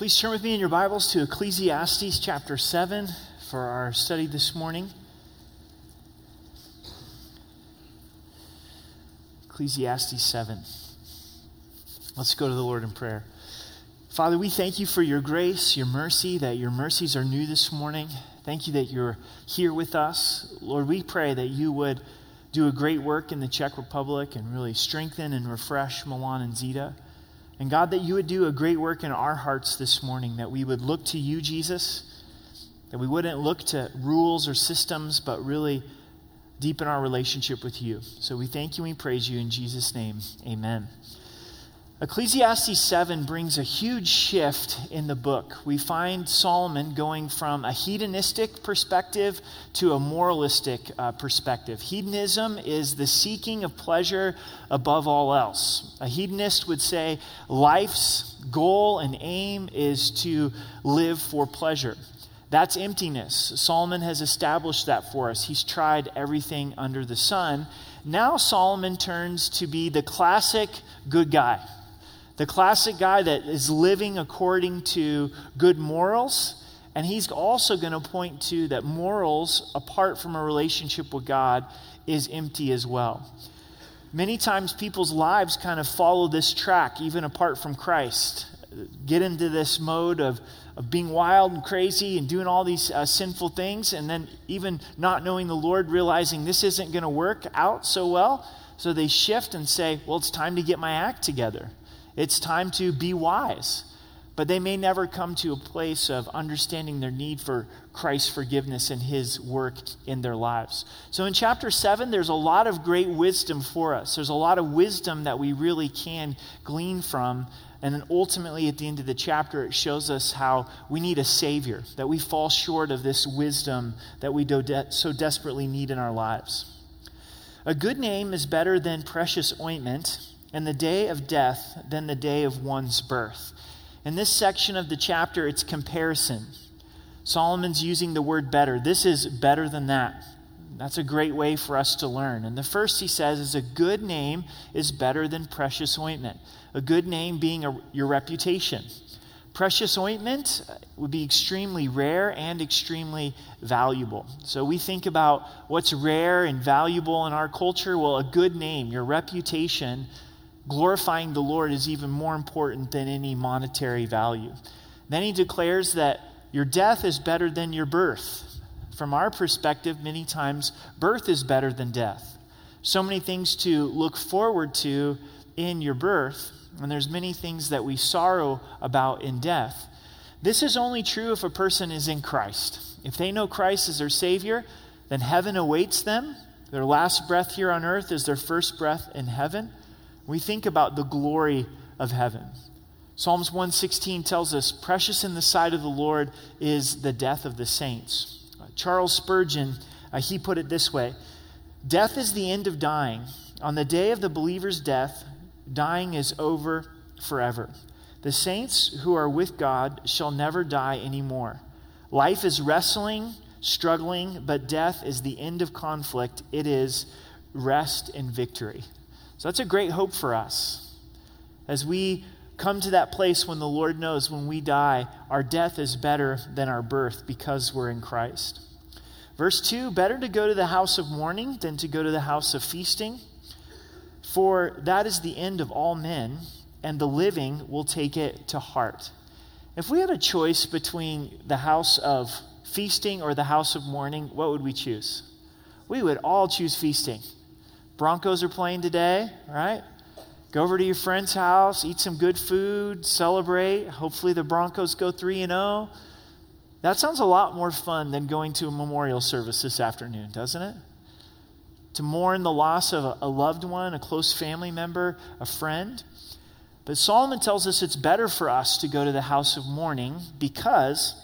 Please turn with me in your Bibles to Ecclesiastes chapter 7 for our study this morning. Ecclesiastes 7. Let's go to the Lord in prayer. Father, we thank you for your grace, your mercy, that your mercies are new this morning. Thank you that you're here with us. Lord, we pray that you would do a great work in the Czech Republic and really strengthen and refresh Milan and Zita. And God, that you would do a great work in our hearts this morning, that we would look to you, Jesus, that we wouldn't look to rules or systems, but really deepen our relationship with you. So we thank you and we praise you in Jesus' name. Amen. Ecclesiastes 7 brings a huge shift in the book. We find Solomon going from a hedonistic perspective to a moralistic uh, perspective. Hedonism is the seeking of pleasure above all else. A hedonist would say life's goal and aim is to live for pleasure. That's emptiness. Solomon has established that for us. He's tried everything under the sun. Now Solomon turns to be the classic good guy the classic guy that is living according to good morals. And he's also going to point to that morals, apart from a relationship with God, is empty as well. Many times people's lives kind of follow this track, even apart from Christ. Get into this mode of, of being wild and crazy and doing all these uh, sinful things, and then even not knowing the Lord, realizing this isn't going to work out so well. So they shift and say, Well, it's time to get my act together. It's time to be wise. But they may never come to a place of understanding their need for Christ's forgiveness and his work in their lives. So in chapter 7, there's a lot of great wisdom for us. There's a lot of wisdom that we really can glean from. And then ultimately, at the end of the chapter, it shows us how we need a Savior, that we fall short of this wisdom that we so desperately need in our lives. A good name is better than precious ointment and the day of death than the day of one's birth. In this section of the chapter, it's comparison. Solomon's using the word better. This is better than that. That's a great way for us to learn. And the first he says is a good name is better than precious ointment. A good name being a, your reputation. Precious ointment would be extremely rare and extremely valuable. So we think about what's rare and valuable in our culture. Well, a good name, your reputation, glorifying the Lord is even more important than any monetary value. Then he declares that your death is better than your birth. From our perspective, many times, birth is better than death. So many things to look forward to in your birth, and there's many things that we sorrow about in death. This is only true if a person is in Christ. If they know Christ as their Savior, then heaven awaits them. Their last breath here on earth is their first breath in heaven we think about the glory of heaven. Psalms 116 tells us, Precious in the sight of the Lord is the death of the saints. Uh, Charles Spurgeon, uh, he put it this way Death is the end of dying. On the day of the believer's death, dying is over forever. The saints who are with God shall never die anymore. Life is wrestling, struggling, but death is the end of conflict. It is rest and victory. So that's a great hope for us. As we come to that place when the Lord knows when we die, our death is better than our birth because we're in Christ. Verse 2 Better to go to the house of mourning than to go to the house of feasting, for that is the end of all men, and the living will take it to heart. If we had a choice between the house of feasting or the house of mourning, what would we choose? We would all choose feasting. Broncos are playing today, right? Go over to your friend's house, eat some good food, celebrate. Hopefully the Broncos go 3 and 0. That sounds a lot more fun than going to a memorial service this afternoon, doesn't it? To mourn the loss of a loved one, a close family member, a friend. But Solomon tells us it's better for us to go to the house of mourning because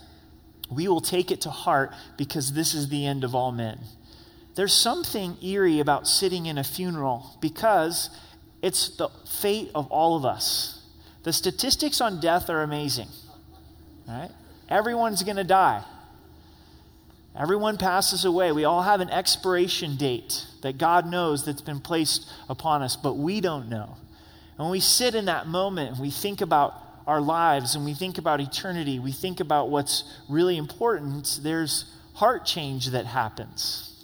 we will take it to heart because this is the end of all men. There's something eerie about sitting in a funeral because it's the fate of all of us. The statistics on death are amazing. Right? Everyone's going to die. Everyone passes away. We all have an expiration date that God knows that's been placed upon us, but we don't know. And when we sit in that moment and we think about our lives and we think about eternity, we think about what's really important, there's heart change that happens.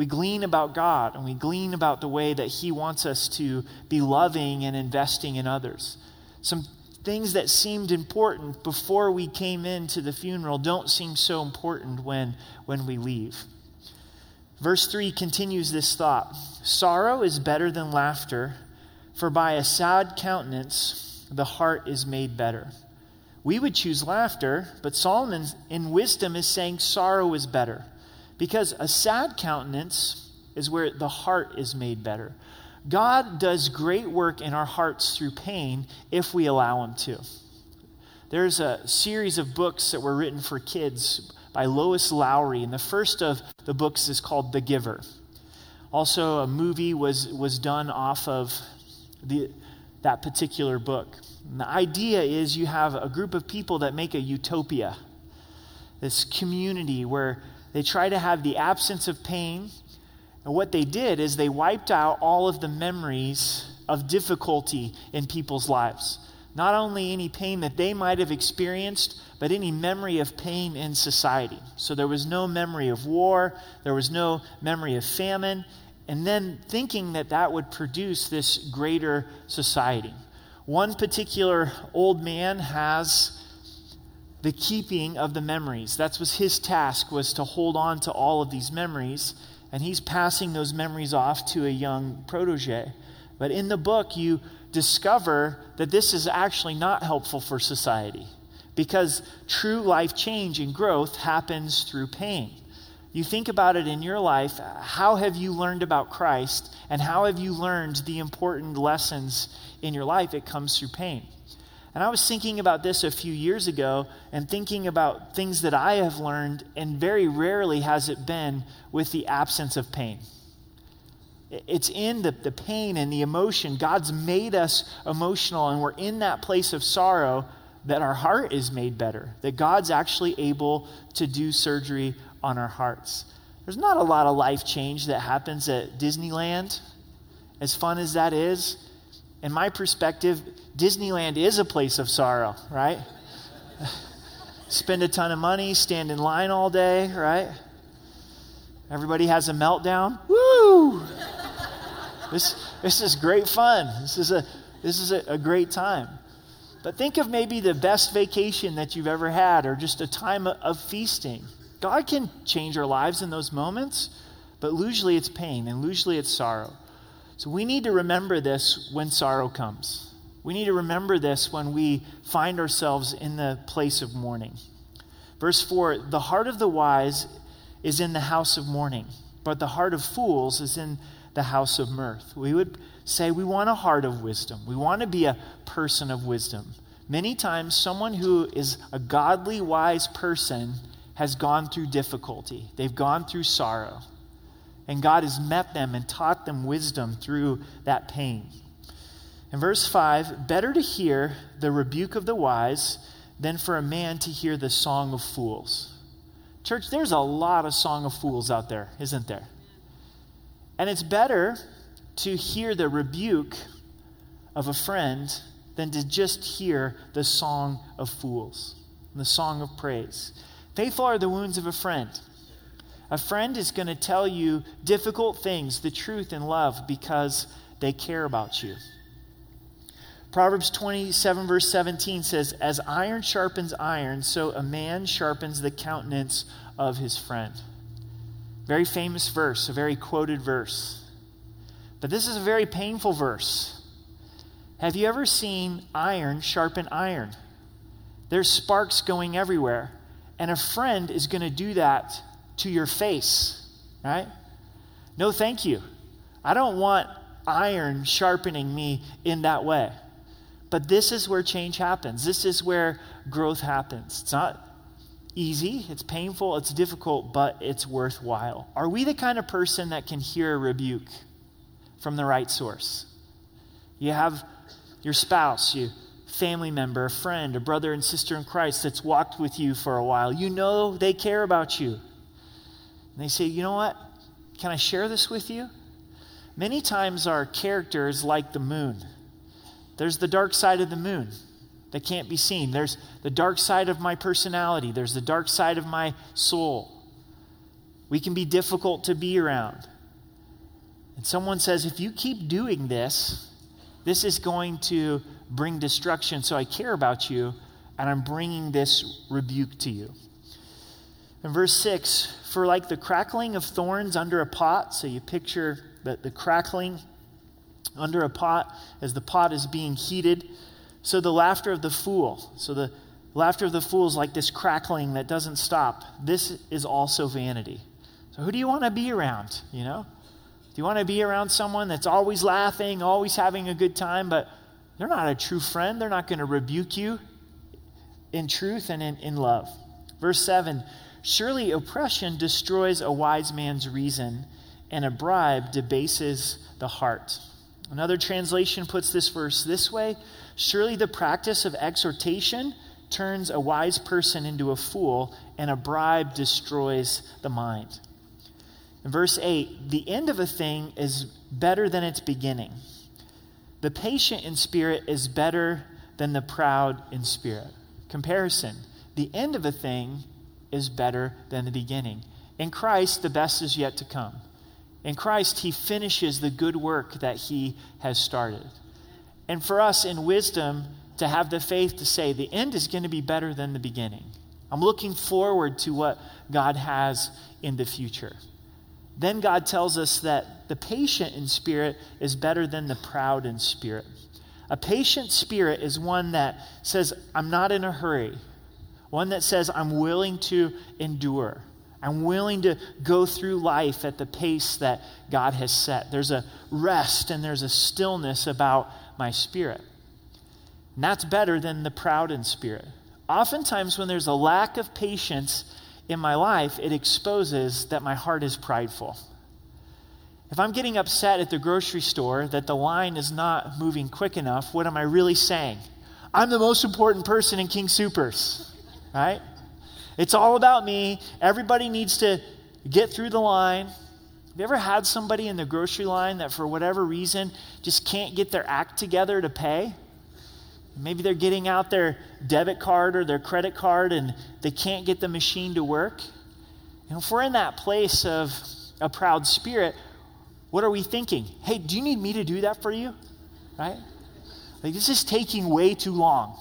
We glean about God and we glean about the way that He wants us to be loving and investing in others. Some things that seemed important before we came into the funeral don't seem so important when, when we leave. Verse 3 continues this thought Sorrow is better than laughter, for by a sad countenance the heart is made better. We would choose laughter, but Solomon in wisdom is saying sorrow is better, because a sad countenance is where the heart is made better. God does great work in our hearts through pain if we allow Him to. There's a series of books that were written for kids by Lois Lowry, and the first of the books is called The Giver. Also, a movie was, was done off of the, that particular book. And the idea is you have a group of people that make a utopia, this community where they try to have the absence of pain and what they did is they wiped out all of the memories of difficulty in people's lives. Not only any pain that they might have experienced, but any memory of pain in society. So there was no memory of war, there was no memory of famine, and then thinking that that would produce this greater society. One particular old man has the keeping of the memories. That was his task was to hold on to all of these memories and he's passing those memories off to a young protege. But in the book, you discover that this is actually not helpful for society because true life change and growth happens through pain. You think about it in your life, how have you learned about Christ and how have you learned the important lessons in your life? It comes through pain. And I was thinking about this a few years ago and thinking about things that I have learned, and very rarely has it been with the absence of pain. It's in the, the pain and the emotion. God's made us emotional, and we're in that place of sorrow that our heart is made better, that God's actually able to do surgery on our hearts. There's not a lot of life change that happens at Disneyland, as fun as that is in my perspective, Disneyland is a place of sorrow, right? Spend a ton of money, stand in line all day, right? Everybody has a meltdown. Woo! this, this is great fun. This is, a, this is a, a great time. But think of maybe the best vacation that you've ever had or just a time of feasting. God can change our lives in those moments, but usually it's pain and usually it's sorrow. So we need to remember this when sorrow comes. We need to remember this when we find ourselves in the place of mourning. Verse 4 The heart of the wise is in the house of mourning, but the heart of fools is in the house of mirth. We would say we want a heart of wisdom, we want to be a person of wisdom. Many times, someone who is a godly, wise person has gone through difficulty, they've gone through sorrow. And God has met them and taught them wisdom through that pain. In verse 5, better to hear the rebuke of the wise than for a man to hear the song of fools. Church, there's a lot of song of fools out there, isn't there? And it's better to hear the rebuke of a friend than to just hear the song of fools, the song of praise. Faithful are the wounds of a friend. A friend is going to tell you difficult things, the truth in love, because they care about you. Proverbs 27, verse 17 says, As iron sharpens iron, so a man sharpens the countenance of his friend. Very famous verse, a very quoted verse. But this is a very painful verse. Have you ever seen iron sharpen iron? There's sparks going everywhere. And a friend is going to do that to your face, right? No, thank you. I don't want iron sharpening me in that way. But this is where change happens. This is where growth happens. It's not easy, it's painful, it's difficult, but it's worthwhile. Are we the kind of person that can hear a rebuke from the right source? You have your spouse, you family member, a friend, a brother and sister in Christ that's walked with you for a while. You know they care about you. And they say, you know what? Can I share this with you? Many times our character is like the moon. There's the dark side of the moon. that can't be seen. There's the dark side of my personality, there's the dark side of my soul. We can be difficult to be around. And someone says, if you keep doing this, this is going to bring destruction. So I care about you, and I'm bringing this rebuke to you. In verse 6, for like the crackling of thorns under a pot, so you picture the, the crackling under a pot as the pot is being heated. So the laughter of the fool, so the laughter of the fool is like this crackling that doesn't stop. This is also vanity. So who do you want to be around? You know? Do you want to be around someone that's always laughing, always having a good time, but they're not a true friend? They're not going to rebuke you in truth and in, in love. Verse 7 Surely oppression destroys a wise man's reason, and a bribe debases the heart. Another translation puts this verse this way Surely the practice of exhortation turns a wise person into a fool, and a bribe destroys the mind. In verse 8, the end of a thing is better than its beginning. The patient in spirit is better than the proud in spirit. Comparison. The end of a thing is better than the beginning. In Christ, the best is yet to come. In Christ, He finishes the good work that He has started. And for us in wisdom, to have the faith to say, the end is going to be better than the beginning. I'm looking forward to what God has in the future. Then God tells us that the patient in spirit is better than the proud in spirit. A patient spirit is one that says, I'm not in a hurry, one that says, I'm willing to endure. I'm willing to go through life at the pace that God has set. There's a rest and there's a stillness about my spirit. And that's better than the proud in spirit. Oftentimes, when there's a lack of patience in my life, it exposes that my heart is prideful. If I'm getting upset at the grocery store that the line is not moving quick enough, what am I really saying? I'm the most important person in King Soopers, right? It's all about me. Everybody needs to get through the line. Have you ever had somebody in the grocery line that, for whatever reason, just can't get their act together to pay? Maybe they're getting out their debit card or their credit card and they can't get the machine to work. And if we're in that place of a proud spirit, what are we thinking? Hey, do you need me to do that for you? Right? Like, this is taking way too long.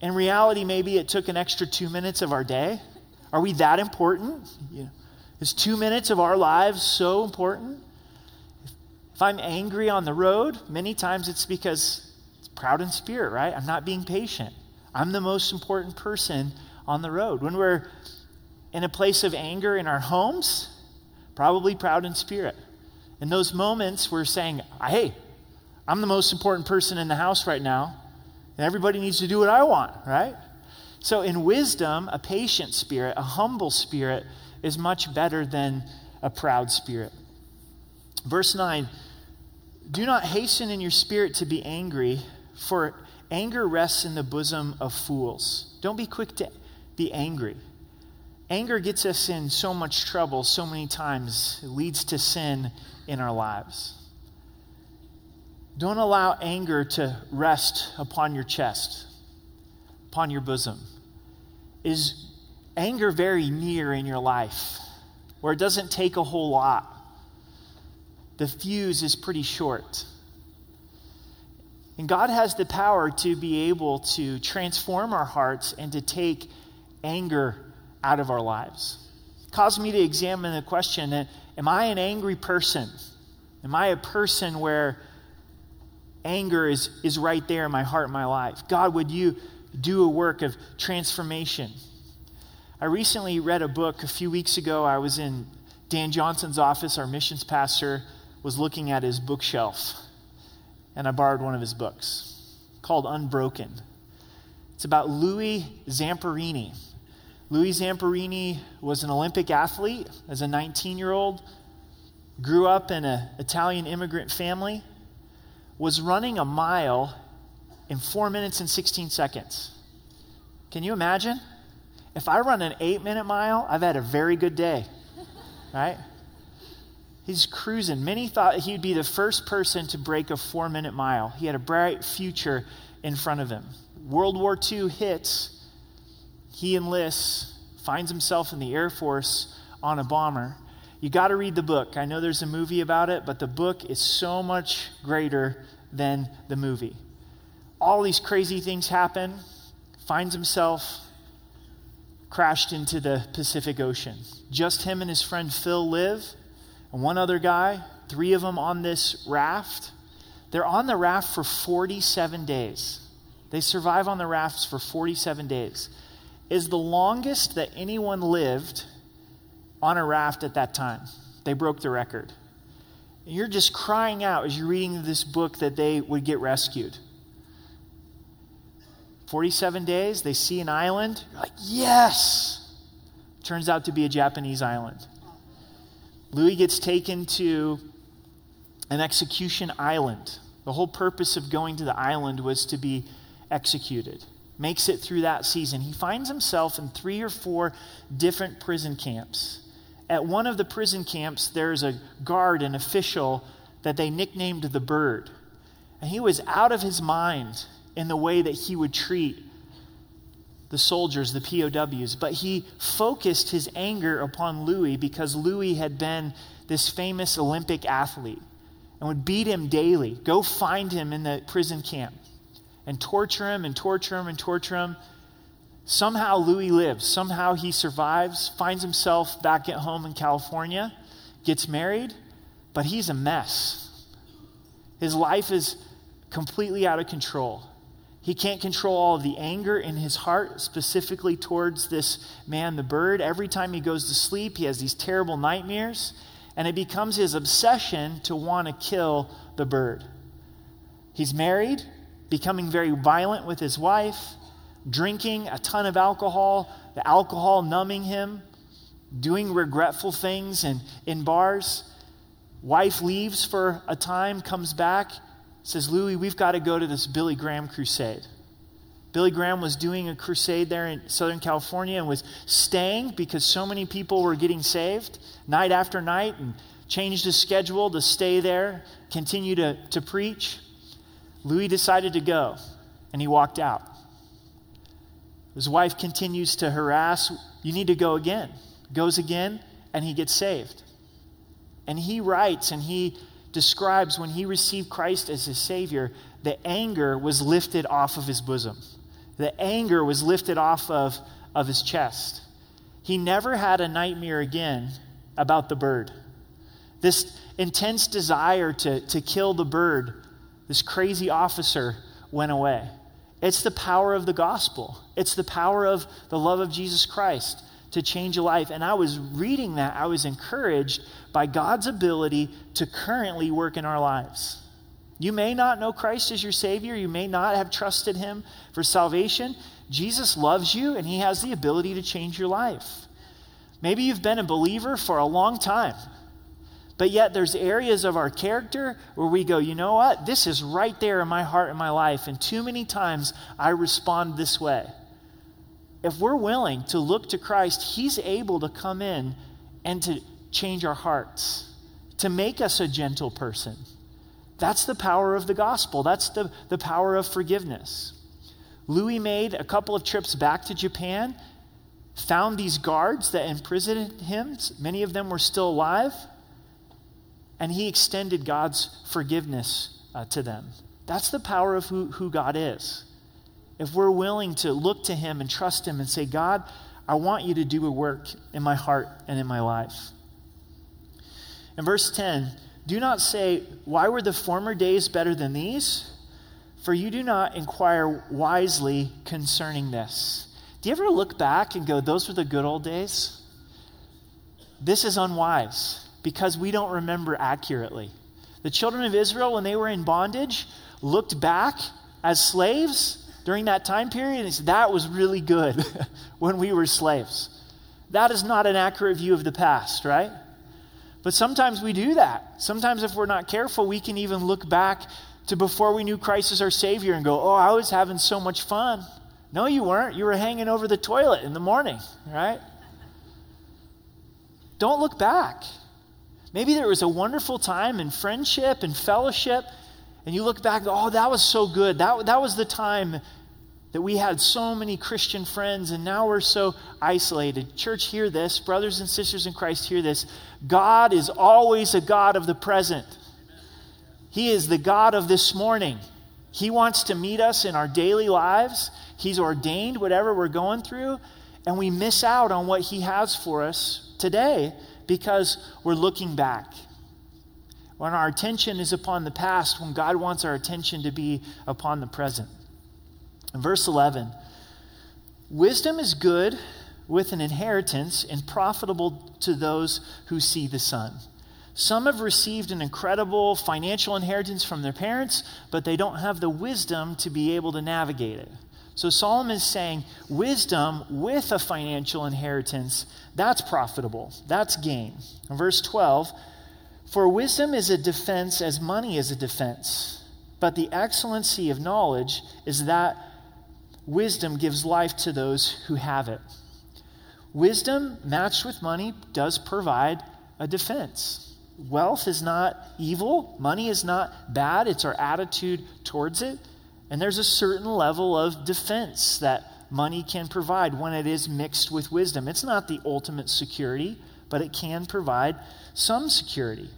In reality, maybe it took an extra two minutes of our day. Are we that important? You know, is two minutes of our lives so important? If I'm angry on the road, many times it's because it's proud in spirit, right? I'm not being patient. I'm the most important person on the road. When we're in a place of anger in our homes, probably proud in spirit. In those moments, we're saying, hey, I'm the most important person in the house right now, and everybody needs to do what I want, right? So, in wisdom, a patient spirit, a humble spirit, is much better than a proud spirit. Verse 9 Do not hasten in your spirit to be angry for anger rests in the bosom of fools. Don't be quick to be angry. Anger gets us in so much trouble so many times, it leads to sin in our lives. Don't allow anger to rest upon your chest, upon your bosom. Is anger very near in your life, where it doesn't take a whole lot? The fuse is pretty short. And God has the power to be able to transform our hearts and to take anger out of our lives. It caused me to examine the question Am I an angry person? Am I a person where anger is, is right there in my heart and my life? God, would you do a work of transformation? I recently read a book a few weeks ago. I was in Dan Johnson's office, our missions pastor was looking at his bookshelf and I borrowed one of his books called Unbroken. It's about Louis Zamperini. Louis Zamperini was an Olympic athlete as a 19 year old, grew up in an Italian immigrant family, was running a mile in 4 minutes and 16 seconds. Can you imagine? If I run an 8 minute mile, I've had a very good day, right? He's cruising. Many thought he'd be the first person to break a four minute mile. He had a bright future in front of him. World War II hits. He enlists, finds himself in the Air Force on a bomber. You got to read the book. I know there's a movie about it, but the book is so much greater than the movie. All these crazy things happen. Finds himself crashed into the Pacific Ocean. Just him and his friend Phil live, and one other guy, three of them on this raft. They're on the raft for 47 days. They survive on the rafts for 47 days. Is the longest that anyone lived on a raft at that time. They broke the record. And you're just crying out as you're reading this book that they would get rescued. 47 days, they see an island. You're like, yes! Turns out to be a Japanese island. Louis gets taken to an execution island. The whole purpose of going to the island was to be executed. Makes it through that season. He finds himself in three or four different prison camps. At one of the prison camps, there's a guard, an official that they nicknamed the bird. And he was out of his mind in the way that he would treat the soldiers, the POWs. But he focused his anger upon Louis because Louis had been this famous Olympic athlete and would beat him daily. Go find him in the prison camp and torture him and torture him and torture him. Somehow Louis lives. Somehow he survives, finds himself back at home in California, gets married, but he's a mess. His life is completely out of control. He can't control all of the anger in his heart, specifically towards this man, the bird. Every time he goes to sleep, he has these terrible nightmares, and it becomes his obsession to want to kill the bird. He's married, becoming very violent with his wife drinking a ton of alcohol, the alcohol numbing him, doing regretful things in, in bars. Wife leaves for a time, comes back, says, Louis, we've got to go to this Billy Graham crusade. Billy Graham was doing a crusade there in Southern California and was staying because so many people were getting saved night after night and changed his schedule to stay there, continue to, to preach. Louis decided to go and he walked out. His wife continues to harass, You need to go again. Goes again, and he gets saved. And he writes and he describes when he received Christ as his Savior, the anger was lifted off of his bosom. The anger was lifted off of, of his chest. He never had a nightmare again about the bird. This intense desire to, to kill the bird, this crazy officer, went away. It's the power of the gospel. It's the power of the love of Jesus Christ to change a life. And I was reading that, I was encouraged by God's ability to currently work in our lives. You may not know Christ as your Savior, you may not have trusted Him for salvation. Jesus loves you, and He has the ability to change your life. Maybe you've been a believer for a long time. But yet, there's areas of our character where we go, you know what? This is right there in my heart and my life. And too many times I respond this way. If we're willing to look to Christ, He's able to come in and to change our hearts, to make us a gentle person. That's the power of the gospel, that's the, the power of forgiveness. Louis made a couple of trips back to Japan, found these guards that imprisoned him. Many of them were still alive and he extended God's forgiveness uh, to them. That's the power of who, who God is. If we're willing to look to him and trust him and say, God, I want you to do a work in my heart and in my life. In verse 10, do not say, Why were the former days better than these? For you do not inquire wisely concerning this. Do you ever look back and go, Those were the good old days? This is unwise because we don't remember accurately. The children of Israel, when they were in bondage, looked back as slaves during that time period and said, That was really good when we were slaves. That is not an accurate view of the past, right? But sometimes we do that. Sometimes, if we're not careful, we can even look back to before we knew Christ as our Savior and go, Oh, I was having so much fun. No, you weren't. You were hanging over the toilet in the morning, right? Don't look back. Maybe there was a wonderful time in friendship and fellowship, and you look back, oh, that was so good. That, that was the time that we had so many Christian friends, and now we're so isolated. Church, hear this. Brothers and sisters in Christ, hear this. God is always a God of the present, He is the God of this morning. He wants to meet us in our daily lives. He's ordained whatever we're going through, and we miss out on what He has for us today because we're looking back. When our attention is upon the past, when God wants our attention to be upon the present. In verse 11, wisdom is good with an inheritance and profitable to those who see the sun. Some have received an incredible financial inheritance from their parents, but they don't have the wisdom to be able to navigate it. So Solomon is saying wisdom with a financial inheritance, that's profitable. That's gain. In verse 12, for wisdom is a defense as money is a defense. But the excellency of knowledge is that wisdom gives life to those who have it. Wisdom matched with money does provide a defense. Wealth is not evil, money is not bad, it's our attitude towards it. And there's a certain level of defense that money can provide when it is mixed with wisdom. It's not the ultimate security, but it can provide some security.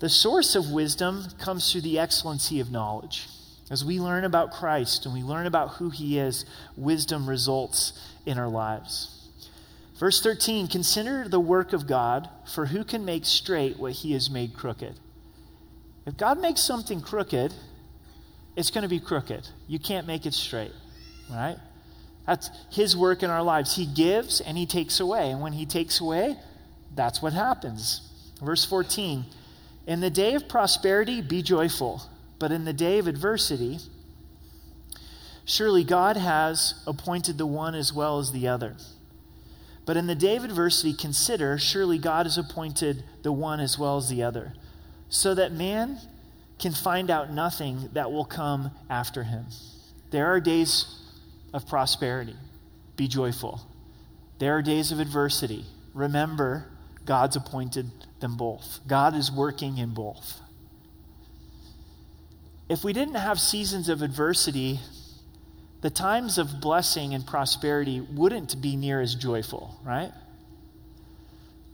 The source of wisdom comes through the excellency of knowledge. As we learn about Christ and we learn about who he is, wisdom results in our lives. Verse 13 Consider the work of God, for who can make straight what he has made crooked? If God makes something crooked, it's going to be crooked. You can't make it straight, right? That's his work in our lives. He gives and he takes away. And when he takes away, that's what happens. Verse 14 In the day of prosperity, be joyful, but in the day of adversity, surely God has appointed the one as well as the other. But in the day of adversity, consider surely God has appointed the one as well as the other, so that man can find out nothing that will come after him. There are days of prosperity. Be joyful. There are days of adversity. Remember, God's appointed them both. God is working in both. If we didn't have seasons of adversity, the times of blessing and prosperity wouldn't be near as joyful, right?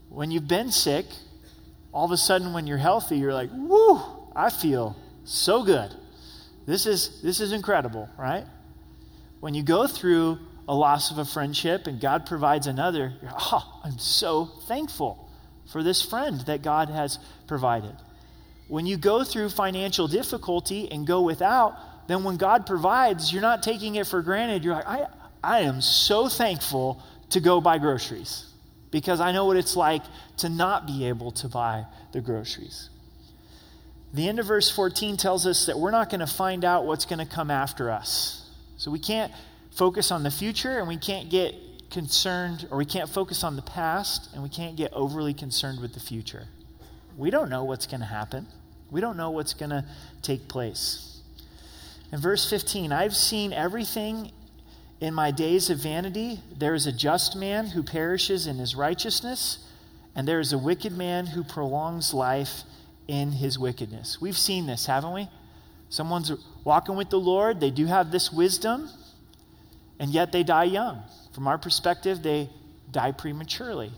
When you've been sick, all of a sudden when you're healthy, you're like, woo, I feel so good. This is, this is incredible, right? When you go through a loss of a friendship and God provides another, you're, oh, I'm so thankful for this friend that God has provided. When you go through financial difficulty and go without, then when God provides, you're not taking it for granted. You're like, I, I am so thankful to go buy groceries because I know what it's like to not be able to buy the groceries. The end of verse 14 tells us that we're not going to find out what's going to come after us. So we can't focus on the future and we can't get concerned, or we can't focus on the past and we can't get overly concerned with the future. We don't know what's going to happen, we don't know what's going to take place. In verse 15, I've seen everything in my days of vanity. There is a just man who perishes in his righteousness, and there is a wicked man who prolongs life in his wickedness. We've seen this, haven't we? Someone's walking with the Lord, they do have this wisdom, and yet they die young. From our perspective, they die prematurely.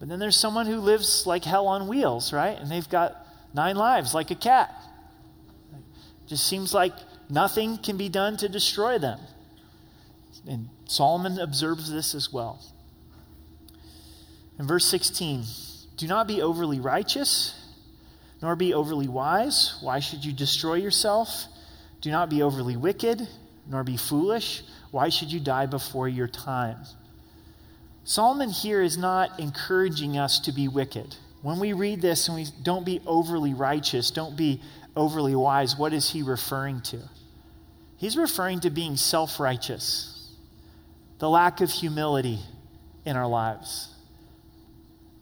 But then there's someone who lives like hell on wheels, right? And they've got nine lives, like a cat. Just seems like nothing can be done to destroy them. And Solomon observes this as well. In verse 16, do not be overly righteous nor be overly wise. Why should you destroy yourself? Do not be overly wicked, nor be foolish. Why should you die before your time? Solomon here is not encouraging us to be wicked. When we read this and we don't be overly righteous, don't be overly wise, what is he referring to? He's referring to being self righteous, the lack of humility in our lives.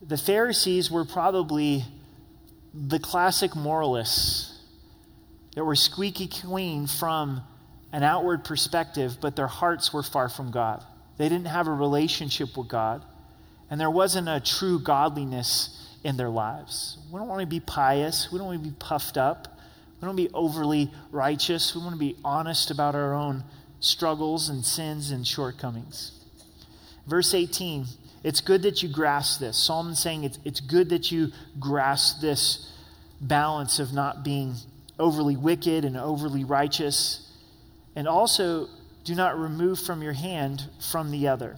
The Pharisees were probably the classic moralists that were squeaky clean from an outward perspective, but their hearts were far from God. They didn't have a relationship with God, and there wasn't a true godliness in their lives. We don't want to be pious, we don't want to be puffed up. We don't want to be overly righteous. We want to be honest about our own struggles and sins and shortcomings. Verse 18 it's good that you grasp this. Solomon's saying it's, it's good that you grasp this balance of not being overly wicked and overly righteous. And also, do not remove from your hand from the other.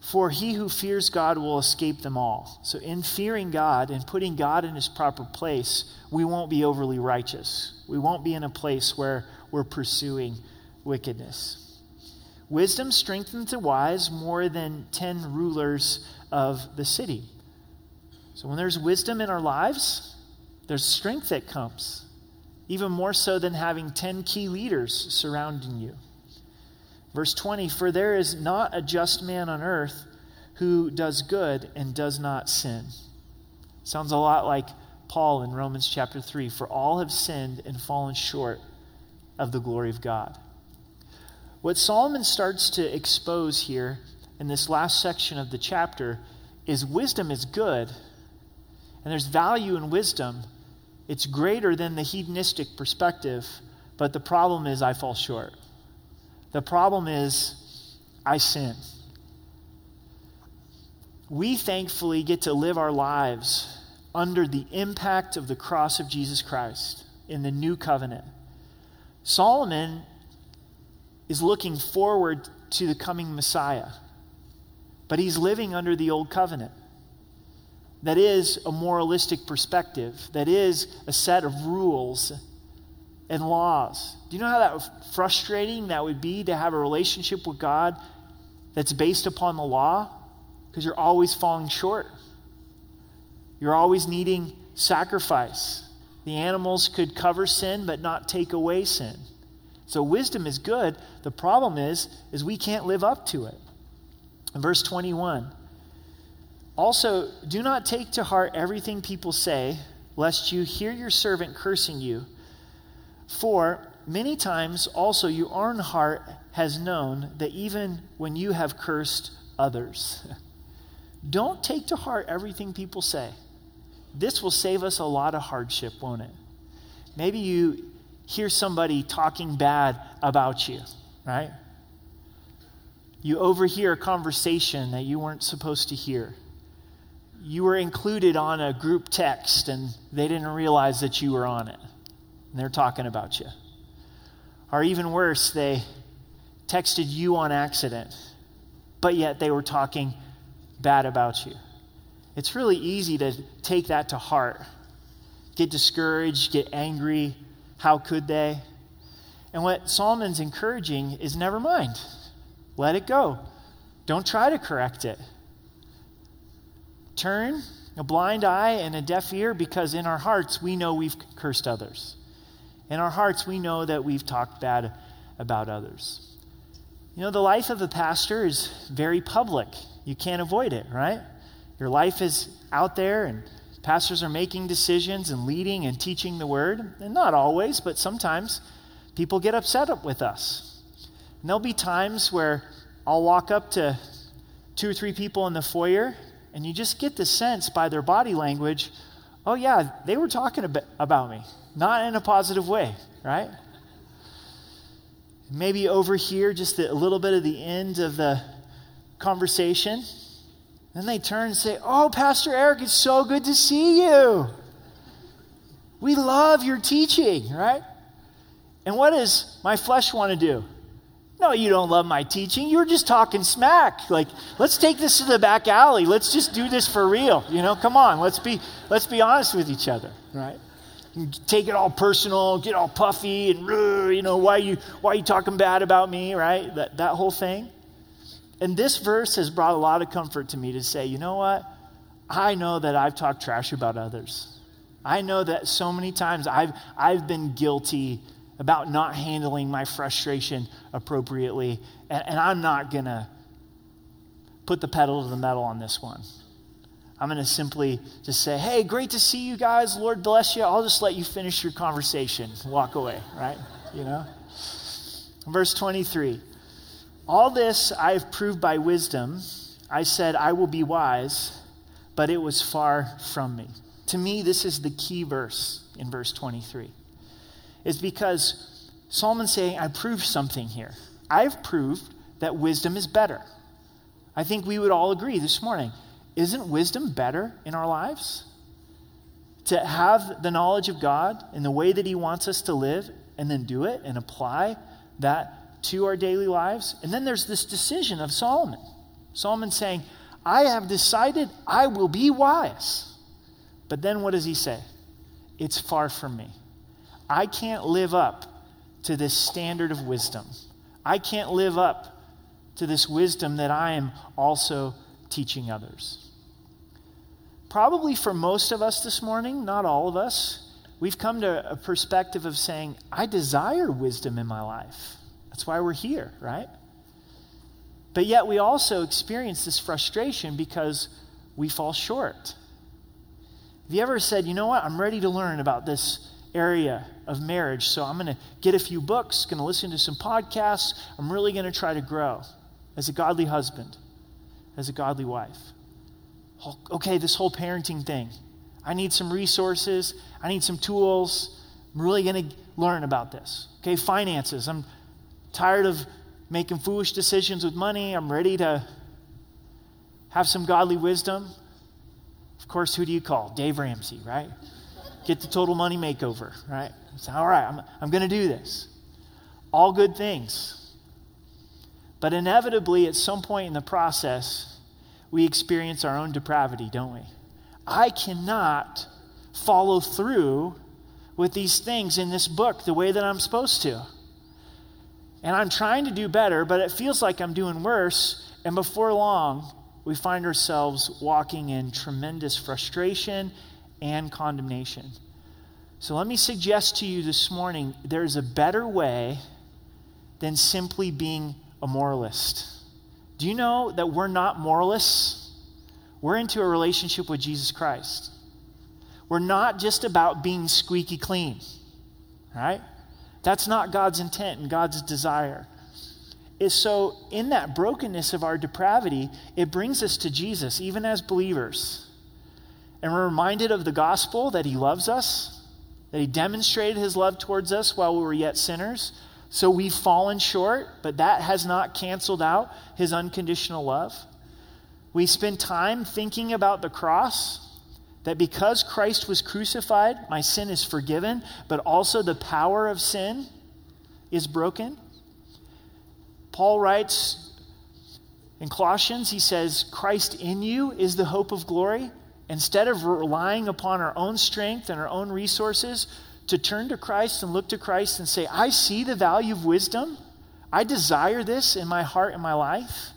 For he who fears God will escape them all. So, in fearing God and putting God in his proper place, we won't be overly righteous. We won't be in a place where we're pursuing wickedness. Wisdom strengthens the wise more than 10 rulers of the city. So, when there's wisdom in our lives, there's strength that comes, even more so than having 10 key leaders surrounding you. Verse 20 For there is not a just man on earth who does good and does not sin. Sounds a lot like Paul in Romans chapter 3 For all have sinned and fallen short of the glory of God. What Solomon starts to expose here in this last section of the chapter is wisdom is good, and there's value in wisdom. It's greater than the hedonistic perspective, but the problem is I fall short. The problem is I sin. We thankfully get to live our lives under the impact of the cross of Jesus Christ in the new covenant. Solomon is looking forward to the coming Messiah, but he's living under the old covenant. That is a moralistic perspective, that is a set of rules and laws. Do you know how that frustrating that would be to have a relationship with God that's based upon the law? Because you're always falling short. You're always needing sacrifice. The animals could cover sin but not take away sin. So wisdom is good. The problem is is we can't live up to it. In verse 21. Also, do not take to heart everything people say, lest you hear your servant cursing you. For many times also your own heart has known that even when you have cursed others. Don't take to heart everything people say. This will save us a lot of hardship, won't it? Maybe you hear somebody talking bad about you, right? You overhear a conversation that you weren't supposed to hear. You were included on a group text and they didn't realize that you were on it. And they're talking about you. Or even worse, they texted you on accident, but yet they were talking bad about you. It's really easy to take that to heart, get discouraged, get angry, how could they? And what Solomon's encouraging is never mind. Let it go. Don't try to correct it. Turn a blind eye and a deaf ear because in our hearts we know we've cursed others. In our hearts we know that we've talked bad about others. You know, the life of a pastor is very public. You can't avoid it, right? Your life is out there and Pastors are making decisions and leading and teaching the word, and not always, but sometimes people get upset with us. And there'll be times where I'll walk up to two or three people in the foyer, and you just get the sense by their body language oh, yeah, they were talking about me, not in a positive way, right? Maybe over here, just a little bit of the end of the conversation, then they turn and say, Oh, Pastor Eric, it's so good to see you. We love your teaching, right? And what does my flesh want to do? No, you don't love my teaching. You're just talking smack. Like, let's take this to the back alley. Let's just do this for real. You know, come on. Let's be let's be honest with each other, right? take it all personal, get all puffy, and you know, why you why you talking bad about me, right? That that whole thing. And this verse has brought a lot of comfort to me to say, you know what? I know that I've talked trash about others. I know that so many times I've, I've been guilty about not handling my frustration appropriately, and, and I'm not going to put the pedal to the metal on this one. I'm going to simply just say, hey, great to see you guys. Lord bless you. I'll just let you finish your conversation, walk away, right? You know? Verse 23 all this I have proved by wisdom. I said, I will be wise, but it was far from me. to me, this is the key verse in verse 23, is because Solomon's saying, I proved something here. I've proved that wisdom is better. I think we would all agree this morning. Isn't wisdom better in our lives? To have the knowledge of God in the way that He wants us to live and then do it and apply that to our daily lives. And then there's this decision of Solomon. Solomon saying, I have decided I will be wise. But then what does he say? It's far from me. I can't live up to this standard of wisdom. I can't live up to this wisdom that I am also teaching others. Probably for most of us this morning, not all of us, we've come to a perspective of saying, I desire wisdom in my life. That's why we're here, right? But yet we also experience this frustration because we fall short. Have you ever said, you know what, I'm ready to learn about this area of marriage, so I'm going to get a few books, going to listen to some podcasts, I'm really going to try to grow as a godly husband, as a godly wife. Oh, okay, this whole parenting thing. I need some resources, I need some tools. I'm really going to learn about this. Okay, finances. I'm tired of making foolish decisions with money. I'm ready to have some godly wisdom. Of course, who do you call? Dave Ramsey, right? Get the total money makeover, right? All right, I'm, I'm going to do this. All good things. But inevitably, at some point in the process, we experience our own depravity, don't we? I cannot follow through with these things in this book the way that I'm supposed to. And I'm trying to do better, but it feels like I'm doing worse. And before long, we find ourselves walking in tremendous frustration and condemnation. So let me suggest to you this morning there's a better way than simply being a moralist. Do you know that we're not moralists? We're into a relationship with Jesus Christ. We're not just about being squeaky clean, right? That's not God's intent and God's desire is so in that brokenness of our depravity, it brings us to Jesus, even as believers. And we're reminded of the gospel that he loves us, that he demonstrated his love towards us while we were yet sinners. So we've fallen short, but that has not canceled out his unconditional love. We spend time thinking about the cross, that because Christ was crucified, my sin is forgiven, but also the power of sin is broken. Paul writes in Colossians, he says, Christ in you is the hope of glory. Instead of relying upon our own strength and our own resources, to turn to Christ and look to Christ and say, I see the value of wisdom. I desire this in my heart and my life,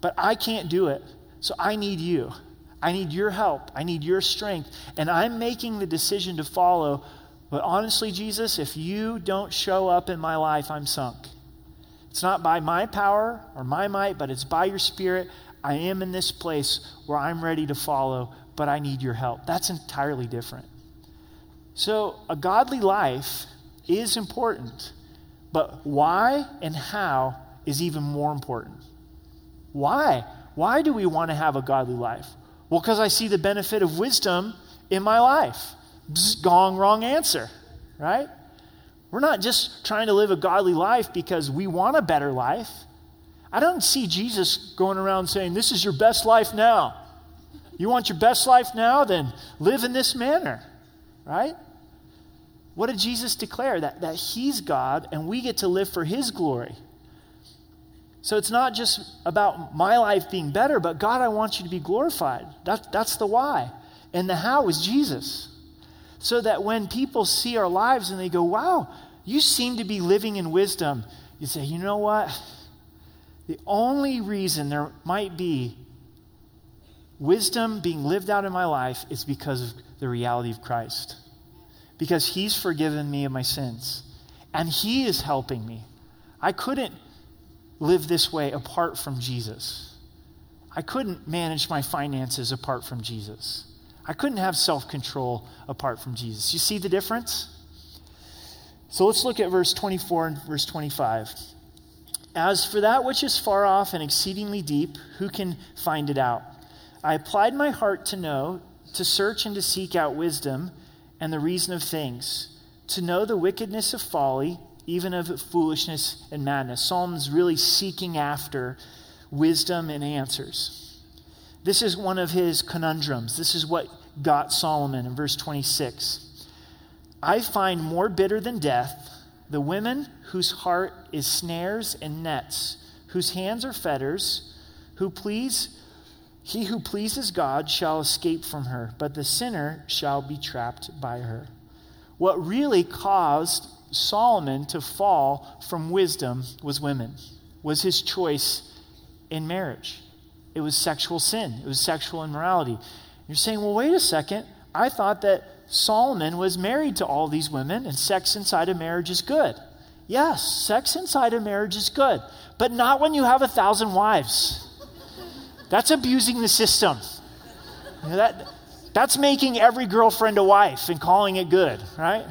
but I can't do it. So I need you. I need your help. I need your strength. And I'm making the decision to follow. But honestly, Jesus, if you don't show up in my life, I'm sunk. It's not by my power or my might, but it's by your Spirit. I am in this place where I'm ready to follow, but I need your help. That's entirely different. So, a godly life is important, but why and how is even more important. Why? Why do we want to have a godly life? Well, because I see the benefit of wisdom in my life. gong, wrong answer, right? We're not just trying to live a godly life because we want a better life. I don't see Jesus going around saying, This is your best life now. You want your best life now? Then live in this manner, right? What did Jesus declare? That, that He's God and we get to live for His glory. So it's not just about my life being better, but God, I want you to be glorified. That, that's the why. And the how is Jesus. So that when people see our lives and they go, wow, you seem to be living in wisdom. You say, you know what? The only reason there might be wisdom being lived out in my life is because of the reality of Christ. Because He's forgiven me of my sins. And He is helping me. I couldn't live this way apart from Jesus. I couldn't manage my finances apart from Jesus. I couldn't have self control apart from Jesus. You see the difference? So let's look at verse 24 and verse 25. As for that which is far off and exceedingly deep, who can find it out? I applied my heart to know to search and to seek out wisdom and the reason of things, to know the wickedness of folly, even of foolishness and madness. Psalms really seeking after wisdom and answers. This is one of his conundrums. This is what got Solomon in verse 26. I find more bitter than death the women whose heart is snares and nets, whose hands are fetters, who please he who pleases God shall escape from her, but the sinner shall be trapped by her. What really caused Solomon to fall from wisdom was women, was his choice in marriage. It was sexual sin, it was sexual immorality. You're saying, well, wait a second. I thought that Solomon was married to all these women and sex inside of marriage is good. Yes, sex inside of marriage is good, but not when you have a thousand wives. That's abusing the system. You know, that, that's making every girlfriend a wife and calling it good, right?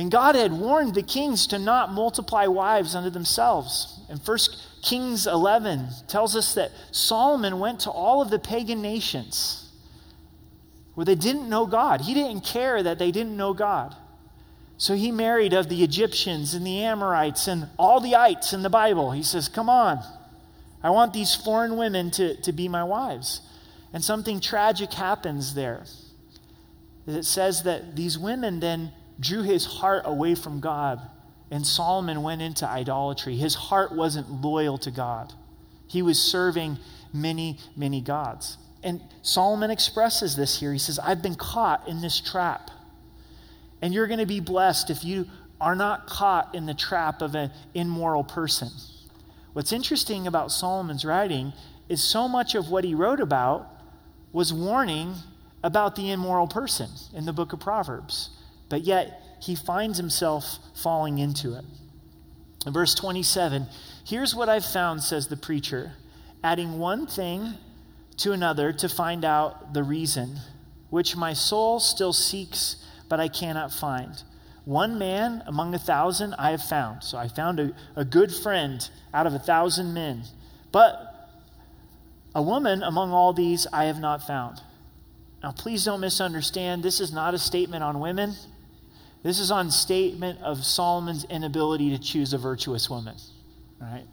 And God had warned the kings to not multiply wives unto themselves. And 1 Kings 11 tells us that Solomon went to all of the pagan nations where they didn't know God. He didn't care that they didn't know God. So he married of the Egyptians and the Amorites and all the ites in the Bible. He says, Come on, I want these foreign women to, to be my wives. And something tragic happens there. It says that these women then drew his heart away from God, and Solomon went into idolatry. His heart wasn't loyal to God, he was serving many, many gods. And Solomon expresses this here. He says, I've been caught in this trap. And you're going to be blessed if you are not caught in the trap of an immoral person. What's interesting about Solomon's writing is so much of what he wrote about was warning about the immoral person in the book of Proverbs. But yet, he finds himself falling into it. In verse 27, here's what I've found, says the preacher, adding one thing to another to find out the reason, which my soul still seeks, but I cannot find. One man among a thousand I have found. So I found a, a good friend out of a thousand men. But a woman among all these I have not found. Now, please don't misunderstand. This is not a statement on women. This is on statement of Solomon's inability to choose a virtuous woman. Right?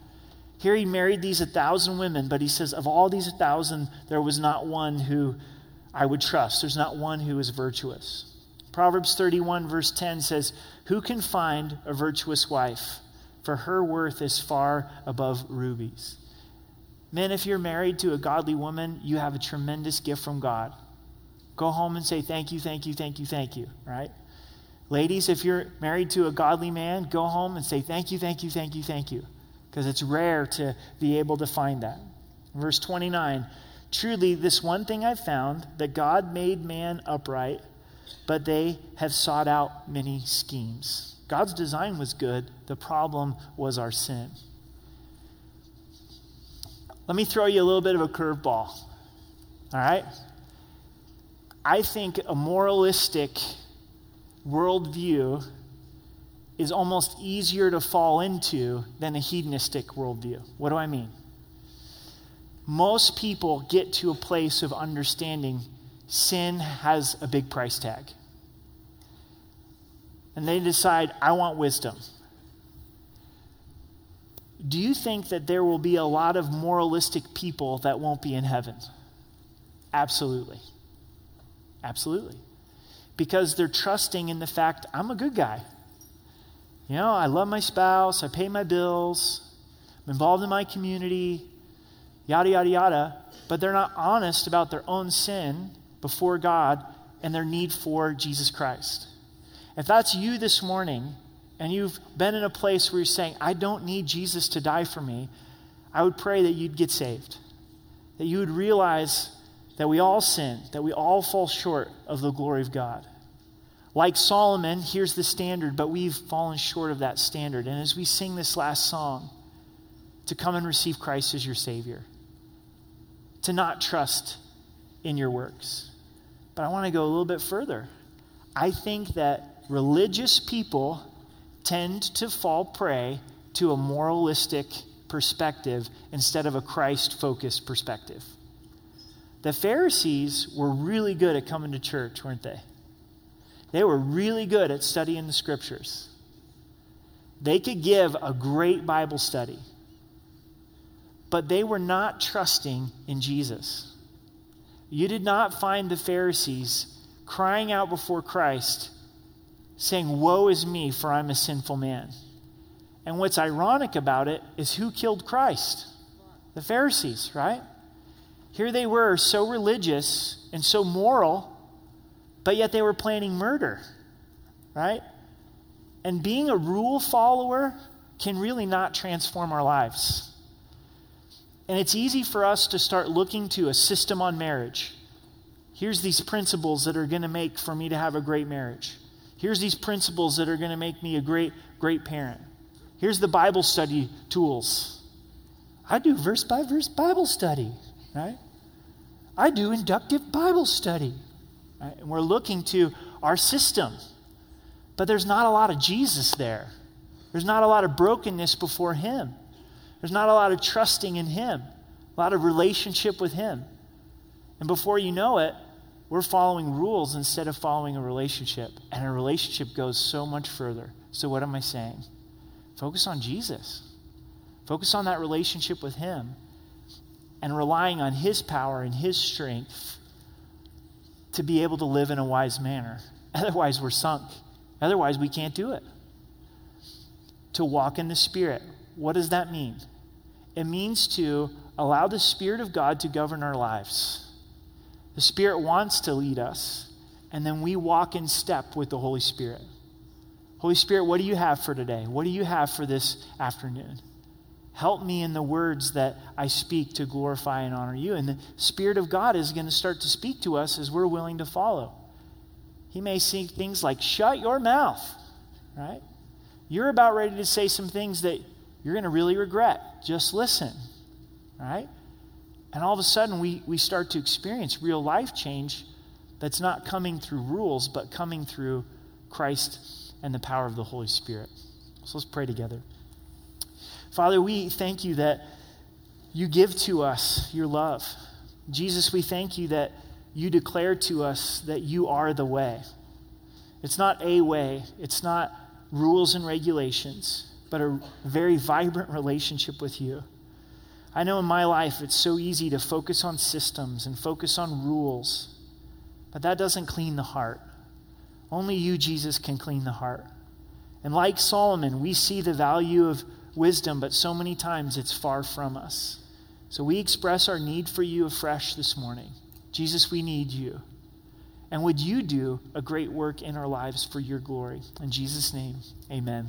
Here he married these a thousand women, but he says, of all these a thousand, there was not one who I would trust. There's not one who is virtuous. Proverbs 31, verse 10 says, Who can find a virtuous wife? For her worth is far above rubies. Men, if you're married to a godly woman, you have a tremendous gift from God. Go home and say, Thank you, thank you, thank you, thank you, right? Ladies, if you're married to a godly man, go home and say, Thank you, thank you, thank you, thank you because it's rare to be able to find that. Verse 29 Truly, this one thing I've found that God made man upright, but they have sought out many schemes. God's design was good, the problem was our sin. Let me throw you a little bit of a curveball. All right? I think a moralistic worldview is almost easier to fall into than a hedonistic worldview. What do I mean? Most people get to a place of understanding sin has a big price tag. And they decide, I want wisdom. Do you think that there will be a lot of moralistic people that won't be in heaven? Absolutely. Absolutely. Because they're trusting in the fact, I'm a good guy. You know, I love my spouse, I pay my bills, I'm involved in my community, yada, yada, yada, but they're not honest about their own sin before God and their need for Jesus Christ. If that's you this morning and you've been in a place where you're saying, I don't need Jesus to die for me, I would pray that you'd get saved, that you would realize that we all sin, that we all fall short of the glory of God. Like Solomon, here's the standard, but we've fallen short of that standard. And as we sing this last song, to come and receive Christ as your Savior, to not trust in your works. But I want to go a little bit further. I think that religious people tend to fall prey to a moralistic perspective instead of a Christ focused perspective. The Pharisees were really good at coming to church, weren't they? They were really good at studying the scriptures. They could give a great Bible study, but they were not trusting in Jesus. You did not find the Pharisees crying out before Christ, saying, Woe is me, for I'm a sinful man. And what's ironic about it is who killed Christ? The Pharisees, right? Here they were, so religious and so moral, but yet they were planning murder, right? And being a rule follower can really not transform our lives. And it's easy for us to start looking to a system on marriage. Here's these principles that are going to make for me to have a great marriage. Here's these principles that are going to make me a great, great parent. Here's the Bible study tools. I do verse by verse Bible study, right? I do inductive Bible study. Right? And we're looking to our system. But there's not a lot of Jesus there. There's not a lot of brokenness before Him. There's not a lot of trusting in Him, a lot of relationship with Him. And before you know it, we're following rules instead of following a relationship. And a relationship goes so much further. So, what am I saying? Focus on Jesus. Focus on that relationship with Him and relying on His power and His strength to be able to live in a wise manner. Otherwise, we're sunk. Otherwise, we can't do it. To walk in the Spirit. What does that mean? It means to allow the Spirit of God to govern our lives. The Spirit wants to lead us, and then we walk in step with the Holy Spirit. Holy Spirit, what do you have for today? What do you have for this afternoon? Help me in the words that I speak to glorify and honor you. And the Spirit of God is going to start to speak to us as we're willing to follow. He may say things like, shut your mouth, right? You're about ready to say some things that you're going to really regret. Just listen, right? And all of a sudden, we, we start to experience real life change that's not coming through rules, but coming through Christ and the power of the Holy Spirit. So let's pray together. Father, we thank you that you give to us your love. Jesus, we thank you that you declare to us that you are the way. It's not a way, it's not rules and regulations, but a very vibrant relationship with you. I know in my life it's so easy to focus on systems and focus on rules, but that doesn't clean the heart. Only you, Jesus, can clean the heart. And like Solomon, we see the value of wisdom, but so many times it's far from us. So we express our need for you afresh this morning. Jesus, we need you. And would you do a great work in our lives for your glory? In Jesus' name, amen.